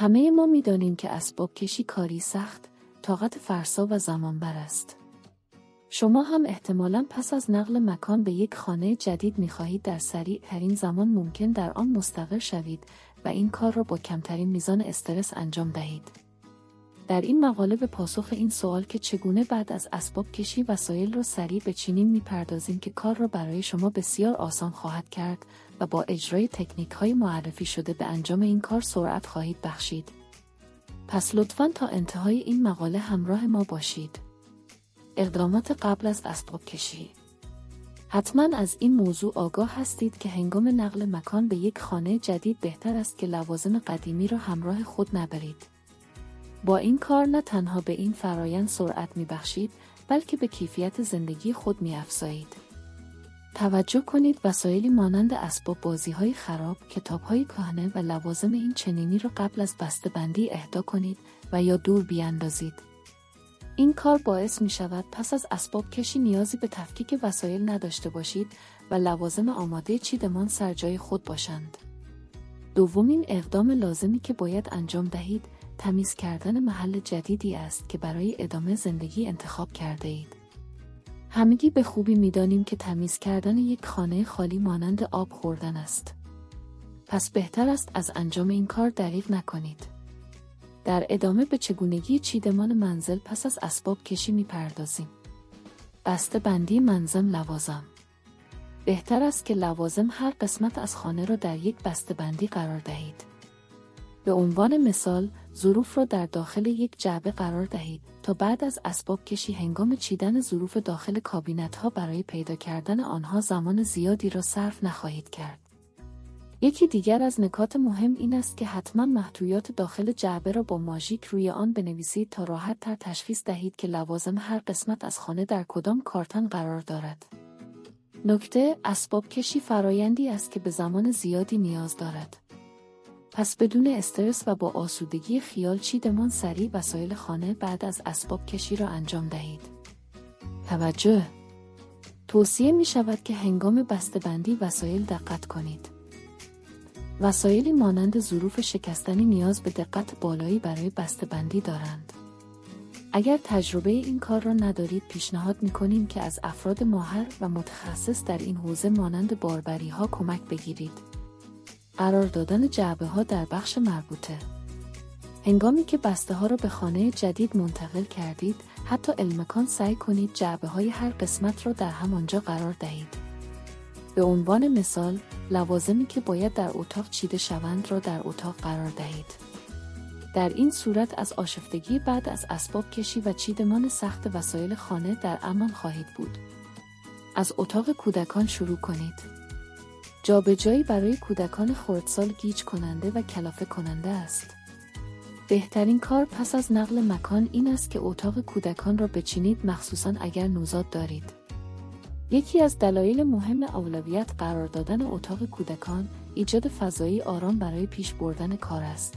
همه ما می‌دانیم که اسباب کشی کاری سخت، طاقت فرسا و زمانبر است. شما هم احتمالا پس از نقل مکان به یک خانه جدید می‌خواهید در سریع ترین زمان ممکن در آن مستقر شوید و این کار را با کمترین میزان استرس انجام دهید. در این مقاله به پاسخ این سوال که چگونه بعد از اسباب کشی وسایل را سریع بچینیم می‌پردازیم که کار را برای شما بسیار آسان خواهد کرد و با اجرای تکنیک های معرفی شده به انجام این کار سرعت خواهید بخشید. پس لطفا تا انتهای این مقاله همراه ما باشید. اقدامات قبل از اسباب کشی حتما از این موضوع آگاه هستید که هنگام نقل مکان به یک خانه جدید بهتر است که لوازم قدیمی را همراه خود نبرید. با این کار نه تنها به این فرایند سرعت می بخشید بلکه به کیفیت زندگی خود می افزایید. توجه کنید وسایلی مانند اسباب بازی های خراب، کتاب های کهنه و لوازم این چنینی را قبل از بسته بندی اهدا کنید و یا دور بیاندازید. این کار باعث می شود پس از اسباب کشی نیازی به تفکیک وسایل نداشته باشید و لوازم آماده چیدمان سر جای خود باشند. دومین اقدام لازمی که باید انجام دهید تمیز کردن محل جدیدی است که برای ادامه زندگی انتخاب کرده اید. همگی به خوبی می‌دانیم که تمیز کردن یک خانه خالی مانند آب خوردن است. پس بهتر است از انجام این کار دریغ نکنید. در ادامه به چگونگی چیدمان منزل پس از اسباب کشی می‌پردازیم. بسته بندی منظم لوازم بهتر است که لوازم هر قسمت از خانه را در یک بسته بندی قرار دهید. به عنوان مثال، ظروف را در داخل یک جعبه قرار دهید تا بعد از اسباب کشی هنگام چیدن ظروف داخل کابینت ها برای پیدا کردن آنها زمان زیادی را صرف نخواهید کرد. یکی دیگر از نکات مهم این است که حتما محتویات داخل جعبه را با ماژیک روی آن بنویسید تا راحت تر تشخیص دهید که لوازم هر قسمت از خانه در کدام کارتن قرار دارد. نکته اسباب کشی فرایندی است که به زمان زیادی نیاز دارد. پس بدون استرس و با آسودگی خیال چیدمان سریع وسایل خانه بعد از اسباب کشی را انجام دهید. توجه توصیه می شود که هنگام بندی وسایل دقت کنید. وسایلی مانند ظروف شکستنی نیاز به دقت بالایی برای بندی دارند. اگر تجربه این کار را ندارید پیشنهاد می کنیم که از افراد ماهر و متخصص در این حوزه مانند باربری ها کمک بگیرید. قرار دادن جعبه ها در بخش مربوطه. هنگامی که بسته ها را به خانه جدید منتقل کردید حتی المکان سعی کنید جعبه های هر قسمت را در همانجا قرار دهید. به عنوان مثال لوازمی که باید در اتاق چیده شوند را در اتاق قرار دهید. در این صورت از آشفتگی بعد از اسباب کشی و چیدمان سخت وسایل خانه در امان خواهید بود. از اتاق کودکان شروع کنید. جابجایی برای کودکان خردسال گیج کننده و کلافه کننده است. بهترین کار پس از نقل مکان این است که اتاق کودکان را بچینید مخصوصا اگر نوزاد دارید. یکی از دلایل مهم اولویت قرار دادن اتاق کودکان ایجاد فضایی آرام برای پیش بردن کار است.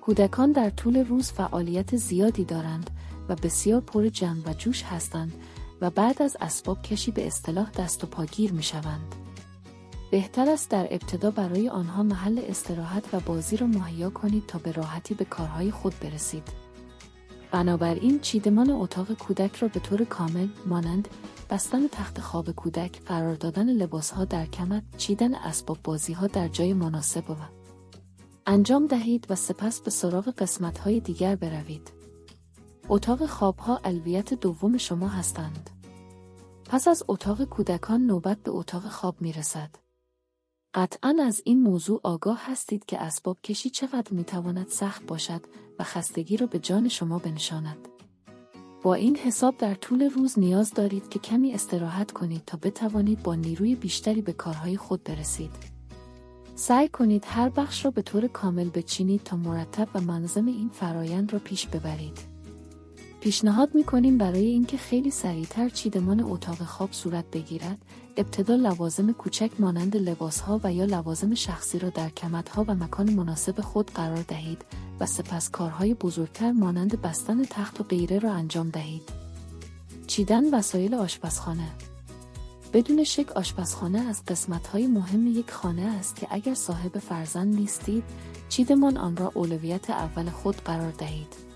کودکان در طول روز فعالیت زیادی دارند و بسیار پر جمع و جوش هستند و بعد از اسباب کشی به اصطلاح دست و پاگیر می شوند. بهتر است در ابتدا برای آنها محل استراحت و بازی را مهیا کنید تا به راحتی به کارهای خود برسید. بنابراین چیدمان اتاق کودک را به طور کامل مانند بستن تخت خواب کودک، قرار دادن لباسها در کمد، چیدن اسباب بازی ها در جای مناسب و انجام دهید و سپس به سراغ قسمت های دیگر بروید. اتاق خوابها الویت دوم شما هستند. پس از اتاق کودکان نوبت به اتاق خواب می رسد. قطعا از این موضوع آگاه هستید که اسباب کشی چقدر می‌تواند سخت باشد و خستگی را به جان شما بنشاند. با این حساب در طول روز نیاز دارید که کمی استراحت کنید تا بتوانید با نیروی بیشتری به کارهای خود برسید. سعی کنید هر بخش را به طور کامل بچینید تا مرتب و منظم این فرایند را پیش ببرید. پیشنهاد می‌کنیم برای اینکه خیلی سریعتر چیدمان اتاق خواب صورت بگیرد ابتدا لوازم کوچک مانند لباسها و یا لوازم شخصی را در کمدها و مکان مناسب خود قرار دهید و سپس کارهای بزرگتر مانند بستن تخت و غیره را انجام دهید چیدن وسایل آشپزخانه بدون شک آشپزخانه از قسمت‌های مهم یک خانه است که اگر صاحب فرزند نیستید، چیدمان آن را اولویت اول خود قرار دهید.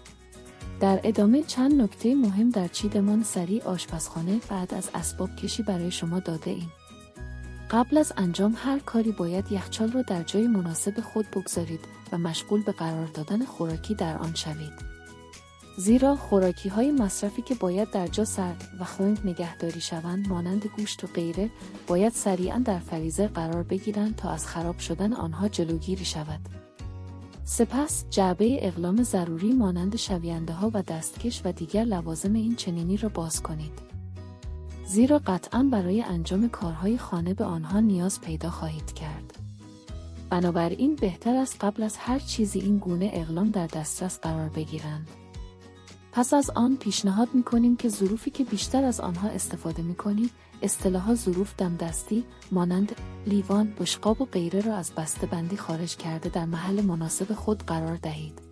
در ادامه چند نکته مهم در چیدمان سریع آشپزخانه بعد از اسباب کشی برای شما داده ایم. قبل از انجام هر کاری باید یخچال را در جای مناسب خود بگذارید و مشغول به قرار دادن خوراکی در آن شوید. زیرا خوراکی های مصرفی که باید در جا سرد و خنک نگهداری شوند مانند گوشت و غیره باید سریعا در فریزر قرار بگیرند تا از خراب شدن آنها جلوگیری شود. سپس جعبه اقلام ضروری مانند شوینده ها و دستکش و دیگر لوازم این چنینی را باز کنید. زیرا قطعا برای انجام کارهای خانه به آنها نیاز پیدا خواهید کرد. بنابراین بهتر است قبل از هر چیزی این گونه اقلام در دسترس قرار بگیرند. پس از آن پیشنهاد می کنیم که ظروفی که بیشتر از آنها استفاده می کنید اصطلاح ظروف دمدستی مانند لیوان، بشقاب و غیره را از بسته بندی خارج کرده در محل مناسب خود قرار دهید.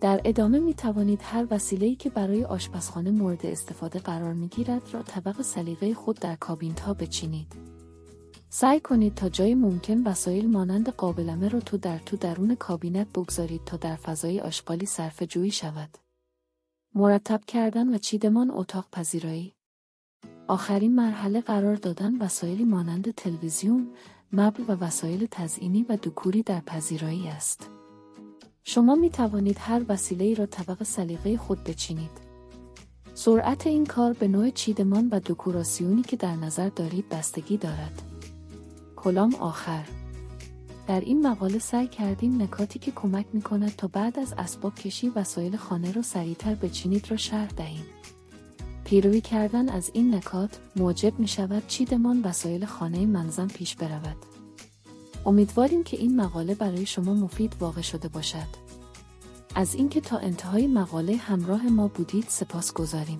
در ادامه می توانید هر وسیله‌ای که برای آشپزخانه مورد استفاده قرار می گیرد را طبق سلیقه خود در کابینت ها بچینید. سعی کنید تا جای ممکن وسایل مانند قابلمه را تو در تو درون کابینت بگذارید تا در فضای آشغالی صرف جویی شود. مرتب کردن و چیدمان اتاق پذیرایی آخرین مرحله قرار دادن وسایلی مانند تلویزیون، مبل و وسایل تزئینی و دکوری در پذیرایی است. شما می توانید هر وسیله را طبق سلیقه خود بچینید. سرعت این کار به نوع چیدمان و دکوراسیونی که در نظر دارید بستگی دارد. کلام آخر در این مقاله سعی کردیم نکاتی که کمک می کند تا بعد از اسباب کشی وسایل خانه را سریعتر بچینید را شرح دهیم. پیروی کردن از این نکات موجب می شود چیدمان وسایل خانه منظم پیش برود. امیدواریم که این مقاله برای شما مفید واقع شده باشد. از اینکه تا انتهای مقاله همراه ما بودید سپاس گذاریم.